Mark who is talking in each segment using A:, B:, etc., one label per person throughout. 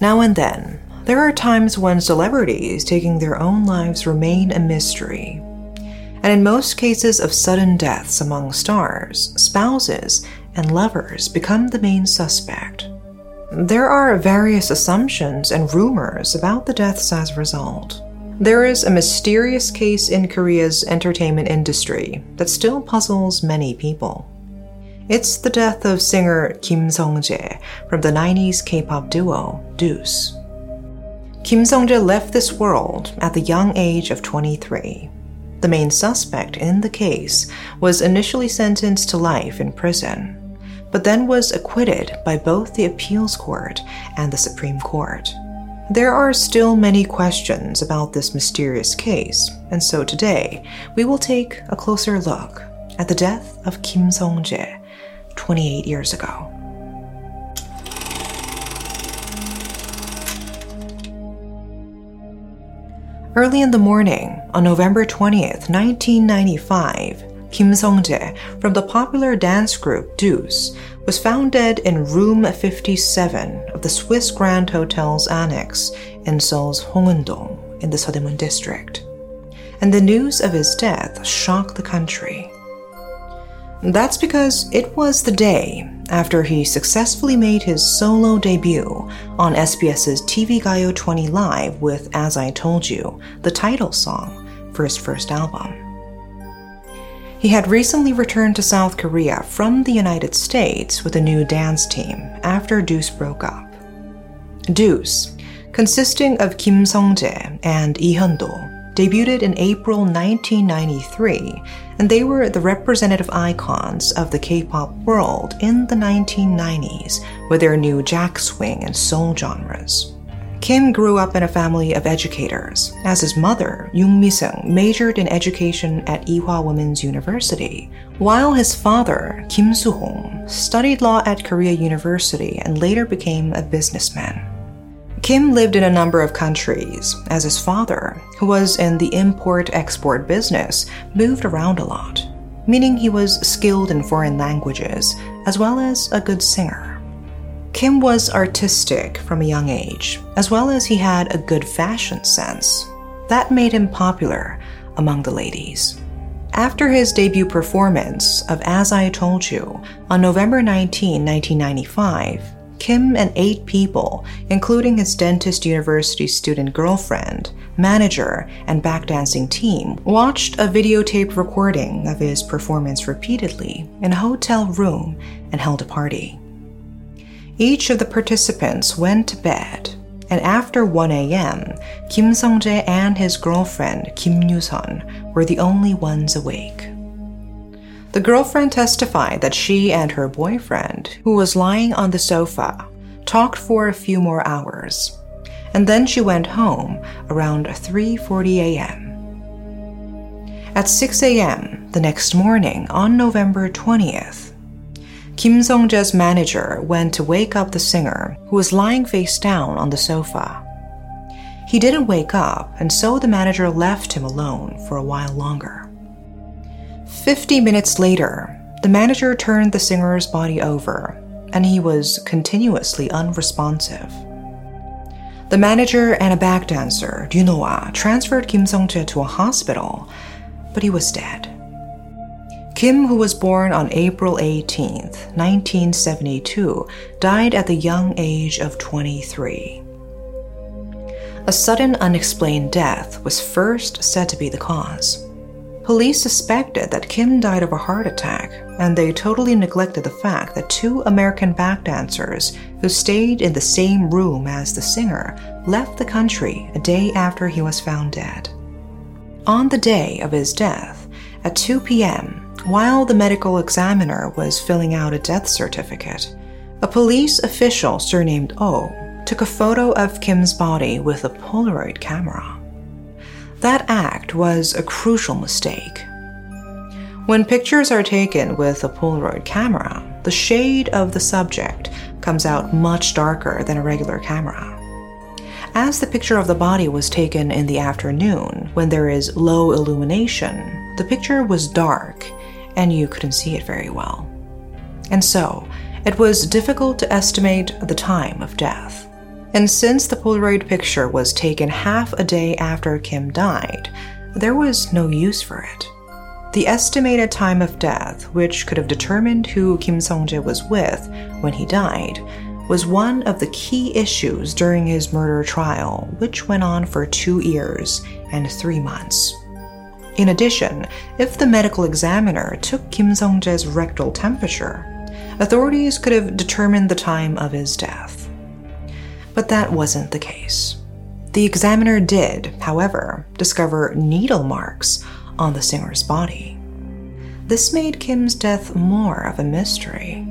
A: Now and then, there are times when celebrities taking their own lives remain a mystery. And in most cases of sudden deaths among stars, spouses and lovers become the main suspect. There are various assumptions and rumors about the deaths as a result. There is a mysterious case in Korea's entertainment industry that still puzzles many people. It's the death of singer Kim Sung-jae from the 90s K-pop duo Deuce. Kim Sung-jae left this world at the young age of 23. The main suspect in the case was initially sentenced to life in prison, but then was acquitted by both the appeals court and the Supreme Court. There are still many questions about this mysterious case, and so today we will take a closer look at the death of Kim Sung-jae 28 years ago. Early in the morning, on November 20th, 1995, Kim Sung-jae from the popular dance group Deuce was found dead in room 57 of the Swiss Grand Hotel's annex in Seoul's Hongeun-dong in the Seodaemun district. And the news of his death shocked the country. That's because it was the day after he successfully made his solo debut on SBS's TV Gayo 20 Live with As I Told You, the title song for his first album. He had recently returned to South Korea from the United States with a new dance team after Deuce broke up. Deuce, consisting of Kim Sung-jae and Lee Hyun-do, debuted in April 1993, and they were the representative icons of the K-pop world in the 1990s with their new jack swing and soul genres. Kim grew up in a family of educators, as his mother, Yoon Mi-seung, majored in education at Ewha Women's University, while his father, Kim Soo-hong, studied law at Korea University and later became a businessman. Kim lived in a number of countries, as his father, who was in the import export business, moved around a lot, meaning he was skilled in foreign languages, as well as a good singer. Kim was artistic from a young age, as well as he had a good fashion sense. That made him popular among the ladies. After his debut performance of As I Told You on November 19, 1995, Kim and eight people, including his Dentist University student girlfriend, manager, and backdancing team, watched a videotaped recording of his performance repeatedly in a hotel room and held a party. Each of the participants went to bed, and after 1 a.m., Kim Sung-jae and his girlfriend Kim Yoo-sun were the only ones awake. The girlfriend testified that she and her boyfriend, who was lying on the sofa, talked for a few more hours, and then she went home around 3:40 a.m. At 6 a.m. the next morning on November 20th, Kim Sung-jae's manager went to wake up the singer, who was lying face down on the sofa. He didn't wake up, and so the manager left him alone for a while longer. Fifty minutes later, the manager turned the singer's body over, and he was continuously unresponsive. The manager and a back dancer, Yunoa, transferred Kim Sung-jae to a hospital, but he was dead. Kim, who was born on April 18, 1972, died at the young age of 23. A sudden unexplained death was first said to be the cause. Police suspected that Kim died of a heart attack, and they totally neglected the fact that two American backdancers who stayed in the same room as the singer left the country a day after he was found dead. On the day of his death, at 2 p.m., while the medical examiner was filling out a death certificate, a police official surnamed O took a photo of Kim's body with a Polaroid camera. That act was a crucial mistake. When pictures are taken with a Polaroid camera, the shade of the subject comes out much darker than a regular camera. As the picture of the body was taken in the afternoon, when there is low illumination, the picture was dark and you couldn't see it very well. And so, it was difficult to estimate the time of death. And since the Polaroid picture was taken half a day after Kim died, there was no use for it. The estimated time of death, which could have determined who Kim Sung-jae was with when he died, was one of the key issues during his murder trial, which went on for two years and three months. In addition, if the medical examiner took Kim Sung-jae's rectal temperature, authorities could have determined the time of his death. But that wasn't the case. The examiner did, however, discover needle marks on the singer's body. This made Kim's death more of a mystery.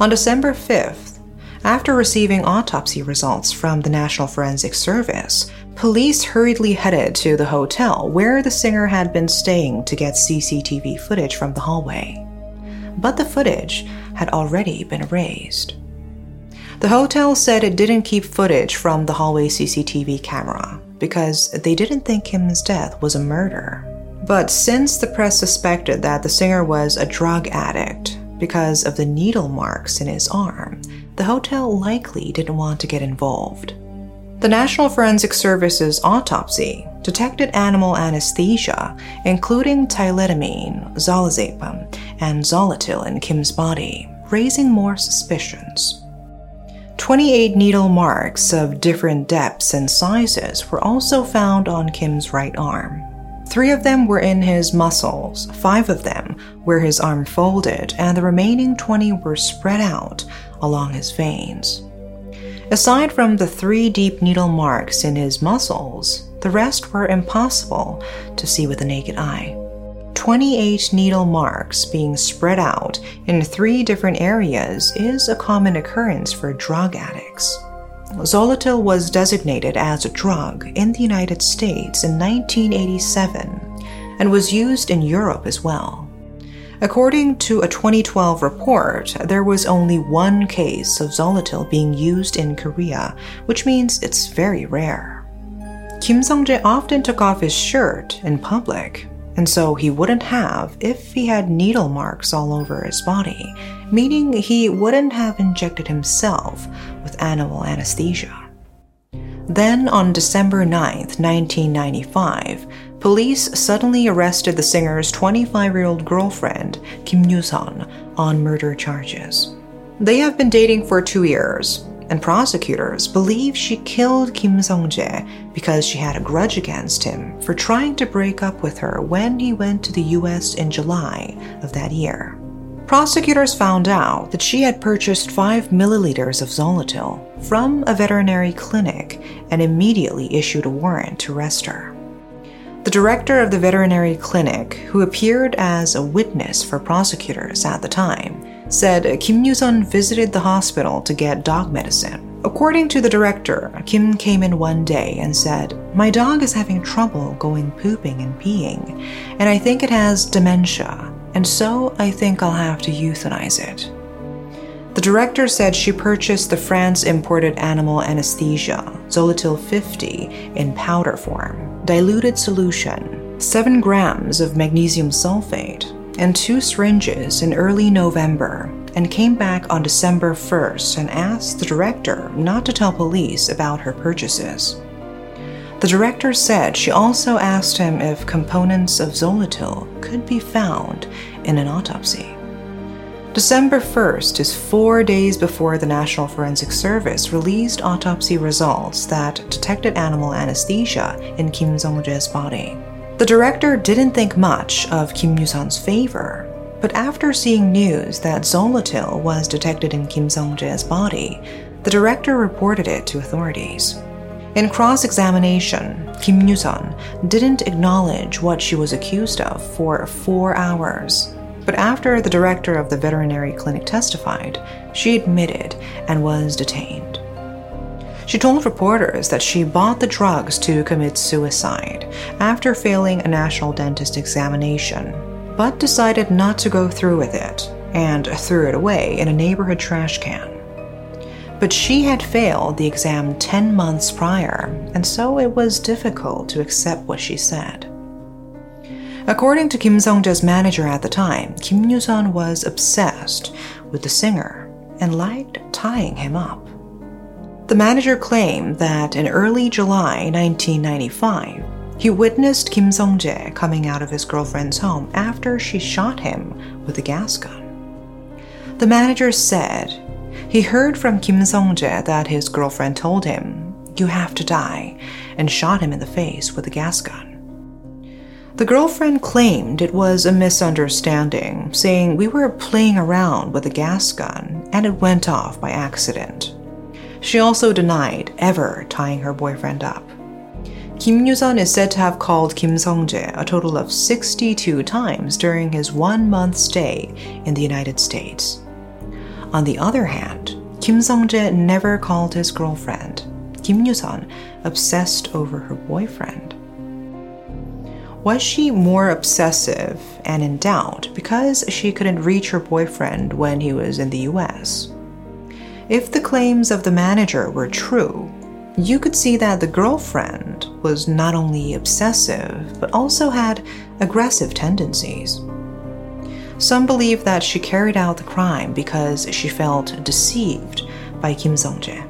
A: On December 5th, after receiving autopsy results from the National Forensic Service, police hurriedly headed to the hotel where the singer had been staying to get CCTV footage from the hallway. But the footage had already been erased. The hotel said it didn't keep footage from the hallway CCTV camera because they didn't think Kim's death was a murder. But since the press suspected that the singer was a drug addict because of the needle marks in his arm, the hotel likely didn't want to get involved. The National Forensic Service's autopsy detected animal anesthesia, including tiletamine, zolazepam, and zoletil in Kim's body, raising more suspicions. 28 needle marks of different depths and sizes were also found on Kim's right arm. Three of them were in his muscles, five of them where his arm folded, and the remaining 20 were spread out along his veins. Aside from the three deep needle marks in his muscles, the rest were impossible to see with the naked eye. 28 needle marks being spread out in three different areas is a common occurrence for drug addicts. Zoletil was designated as a drug in the United States in 1987 and was used in Europe as well. According to a 2012 report, there was only one case of Zoletil being used in Korea, which means it's very rare. Kim Sung-jae often took off his shirt in public, and so he wouldn't have if he had needle marks all over his body, meaning he wouldn't have injected himself with animal anesthesia. Then, on December 9, 1995, police suddenly arrested the singer's 25 year old girlfriend, Kim Yoo-sun, on murder charges. They have been dating for two years, and prosecutors believe she killed Kim Sung-jae because she had a grudge against him for trying to break up with her when he went to the US in July of that year. Prosecutors found out that she had purchased 5 milliliters of Zoletil from a veterinary clinic and immediately issued a warrant to arrest her. The director of the veterinary clinic, who appeared as a witness for prosecutors at the time, said Kim Yoo-sun visited the hospital to get dog medicine. According to the director, Kim came in one day and said, My dog is having trouble going pooping and peeing, and I think it has dementia, and so I think I'll have to euthanize it. The director said she purchased the France imported animal anesthesia, Zoletil 50, in powder form diluted solution, 7 grams of magnesium sulfate, and two syringes in early November and came back on December 1st and asked the director not to tell police about her purchases. The director said she also asked him if components of Zoletil could be found in an autopsy. December 1st is four days before the National Forensic Service released autopsy results that detected animal anesthesia in Kim Sung-jae's body. The director didn't think much of Kim Yoo-sun's favor, but after seeing news that Zoletil was detected in Kim Sung-jae's body, the director reported it to authorities. In cross examination, Kim Yoo-sun didn't acknowledge what she was accused of for four hours. But after the director of the veterinary clinic testified, she admitted and was detained. She told reporters that she bought the drugs to commit suicide after failing a national dentist examination, but decided not to go through with it and threw it away in a neighborhood trash can. But she had failed the exam 10 months prior, and so it was difficult to accept what she said. According to Kim Sung-jae's manager at the time, Kim Yoo-sun was obsessed with the singer and liked tying him up. The manager claimed that in early July 1995, he witnessed Kim Sung-jae coming out of his girlfriend's home after she shot him with a gas gun. The manager said he heard from Kim Sung-jae that his girlfriend told him, "You have to die," and shot him in the face with a gas gun. The girlfriend claimed it was a misunderstanding, saying we were playing around with a gas gun and it went off by accident. She also denied ever tying her boyfriend up. Kim Yusun is said to have called Kim Sung-jae a total of 62 times during his one-month stay in the United States. On the other hand, Kim Sung-jae never called his girlfriend. Kim Yusun obsessed over her boyfriend. Was she more obsessive and in doubt because she couldn't reach her boyfriend when he was in the US? If the claims of the manager were true, you could see that the girlfriend was not only obsessive, but also had aggressive tendencies. Some believe that she carried out the crime because she felt deceived by Kim Sung-jae.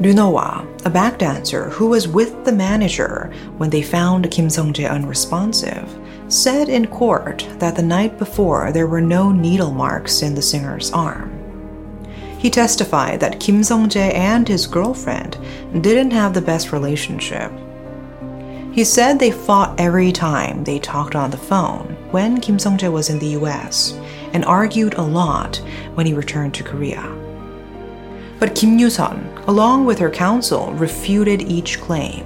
A: Runoa, a backdancer who was with the manager when they found Kim Sung-jae unresponsive, said in court that the night before there were no needle marks in the singer's arm. He testified that Kim Sung-jae and his girlfriend didn't have the best relationship. He said they fought every time they talked on the phone when Kim Sung-jae was in the US and argued a lot when he returned to Korea. But Kim Yu-sun, along with her counsel, refuted each claim.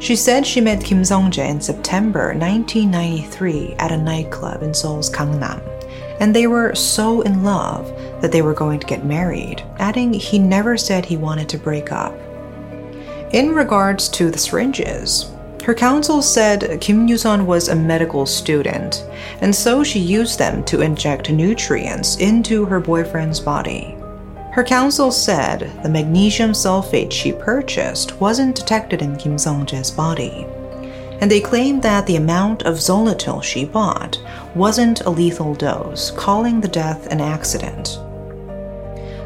A: She said she met Kim Sung-jae in September 1993 at a nightclub in Seoul's Gangnam and they were so in love that they were going to get married, adding he never said he wanted to break up. In regards to the syringes, her counsel said Kim Yusun was a medical student, and so she used them to inject nutrients into her boyfriend's body. Her counsel said the magnesium sulfate she purchased wasn't detected in Kim Sung-jae's body and they claimed that the amount of Zoletil she bought wasn't a lethal dose, calling the death an accident.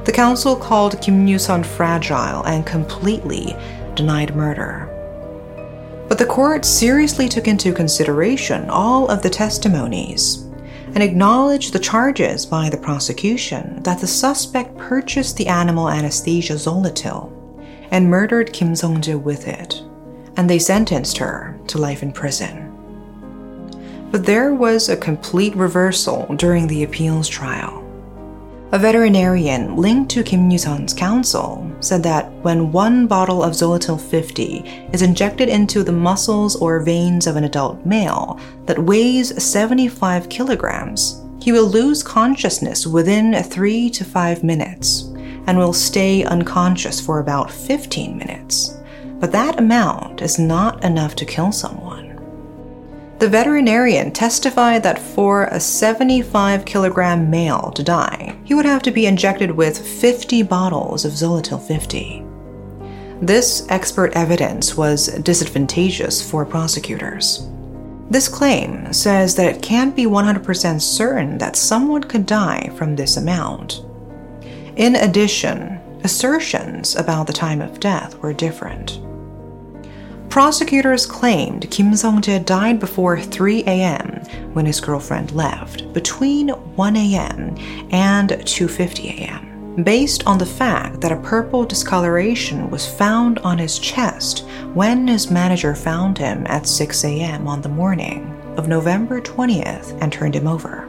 A: The council called Kim Yusun fragile and completely denied murder. But the court seriously took into consideration all of the testimonies and acknowledged the charges by the prosecution that the suspect purchased the animal anesthesia Zoletil and murdered Kim Sung-jae with it and they sentenced her to life in prison. But there was a complete reversal during the appeals trial. A veterinarian linked to Kim Yusun's counsel said that when one bottle of Zoletil 50 is injected into the muscles or veins of an adult male that weighs 75 kilograms, he will lose consciousness within 3 to 5 minutes and will stay unconscious for about 15 minutes but that amount is not enough to kill someone. The veterinarian testified that for a 75 kilogram male to die, he would have to be injected with 50 bottles of Zoletil 50. This expert evidence was disadvantageous for prosecutors. This claim says that it can't be 100% certain that someone could die from this amount. In addition, assertions about the time of death were different. Prosecutors claimed Kim Sung-jae died before 3 a.m. when his girlfriend left, between 1 a.m. and 2:50 a.m. Based on the fact that a purple discoloration was found on his chest when his manager found him at 6 a.m. on the morning of November 20th and turned him over.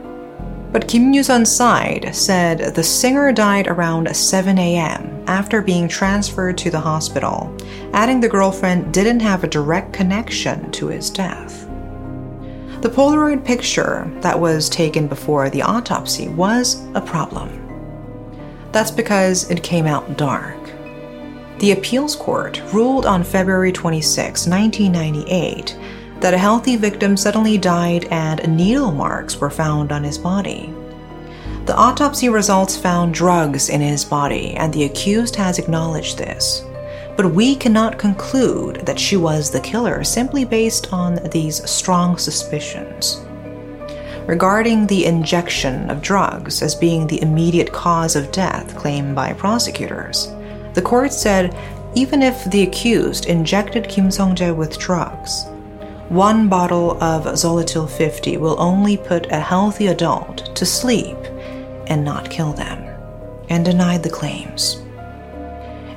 A: But Kim Yusun's side said the singer died around 7 a.m. after being transferred to the hospital, adding the girlfriend didn't have a direct connection to his death. The Polaroid picture that was taken before the autopsy was a problem. That's because it came out dark. The appeals court ruled on February 26, 1998 that a healthy victim suddenly died and needle marks were found on his body. The autopsy results found drugs in his body, and the accused has acknowledged this. But we cannot conclude that she was the killer simply based on these strong suspicions. Regarding the injection of drugs as being the immediate cause of death claimed by prosecutors, The court said even if the accused injected Kim Sung-jae with drugs, one bottle of Zoletil 50 will only put a healthy adult to sleep and not kill them, and denied the claims.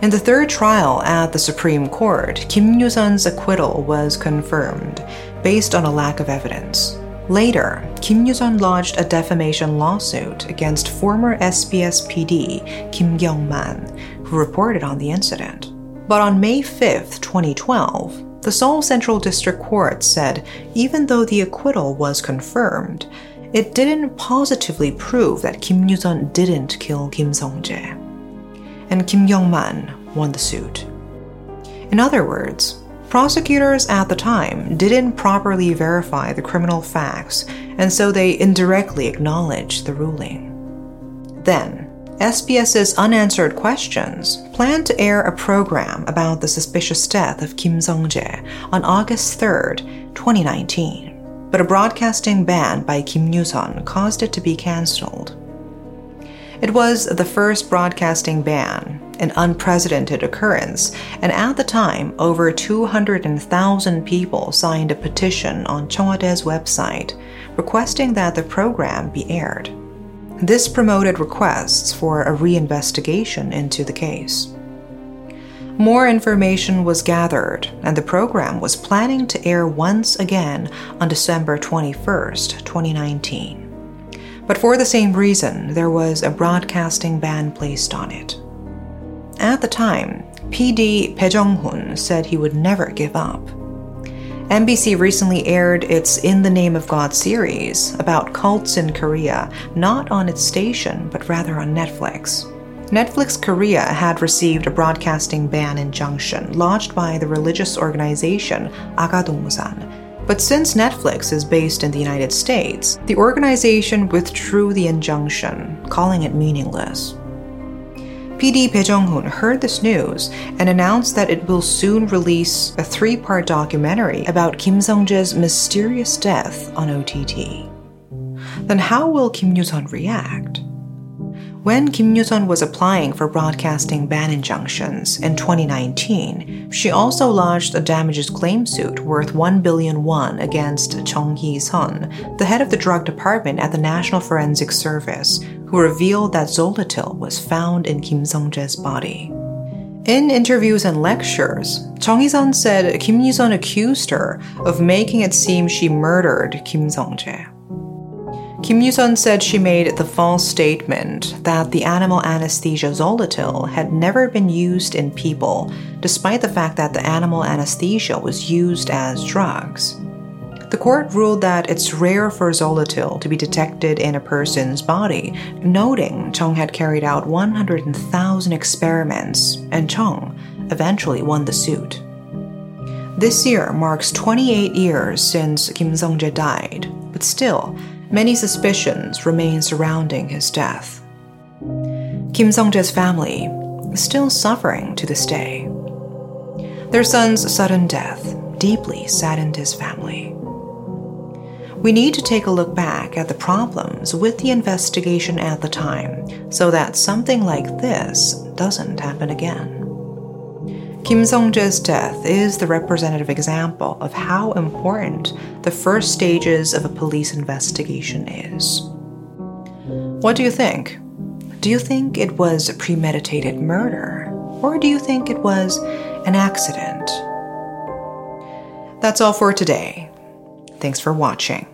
A: In the third trial at the Supreme Court, Kim Yu-sun's acquittal was confirmed based on a lack of evidence. Later, Kim Yu-sun lodged a defamation lawsuit against former SBS PD Kim Kyung-man, who reported on the incident. But on May 5, 2012, the Seoul Central District Court said even though the acquittal was confirmed, it didn't positively prove that Kim Yu-sun didn't kill Kim Sung-jae. And Kim Kyung-man won the suit. In other words, prosecutors at the time didn't properly verify the criminal facts, and so they indirectly acknowledged the ruling. Then, SBS's Unanswered Questions planned to air a program about the suspicious death of Kim Sung-jae on August 3, 2019, but a broadcasting ban by Kim Yu-sun caused it to be cancelled. It was the first broadcasting ban, an unprecedented occurrence, and at the time, over 200,000 people signed a petition on Cheong Wa Dae's website requesting that the program be aired. This promoted requests for a reinvestigation into the case. More information was gathered, and the program was planning to air once again on December 21, 2019. But for the same reason, there was a broadcasting ban placed on it. At the time, PD Bae Jong-hoon said he would never give up. MBC recently aired its In the Name of God series about cults in Korea, not on its station, but rather on Netflix. Netflix Korea had received a broadcasting ban injunction lodged by the religious organization Aga Dongsan. But since Netflix is based in the United States, the organization withdrew the injunction, calling it meaningless. PD Bae Jong-hoon heard this news and announced that it will soon release a three-part documentary about Kim Sung-jae's mysterious death on OTT. Then how will Kim Yu-sun react? When Kim Yu-sun was applying for broadcasting ban injunctions in 2019, she also lodged a damages claim suit worth 1 billion won against Chung Hee-sun, the head of the drug department at the National Forensic Service, who revealed that Zoletil was found in Kim Sung-jae's body. In interviews and lectures, Chung Hee-sun said Kim Yu-sun accused her of making it seem she murdered Kim Sung-jae. Kim Yu-sun said she made the false statement that the animal anesthesia Zoletil had never been used in people, despite the fact that the animal anesthesia was used as drugs. The court ruled that it's rare for Zoletil to be detected in a person's body, noting Chung had carried out 100,000 experiments, and Chung eventually won the suit. This year marks 28 years since Kim Sung-jae died, but still, many suspicions remain surrounding his death. Kim Sung-jae's family is still suffering to this day. Their son's sudden death deeply saddened his family. We need to take a look back at the problems with the investigation at the time so that something like this doesn't happen again. Kim Sung-jae's death is the representative example of how important the first stages of a police investigation is. What do you think? Do you think it was a premeditated murder? Or do you think it was an accident? That's all for today. Thanks for watching.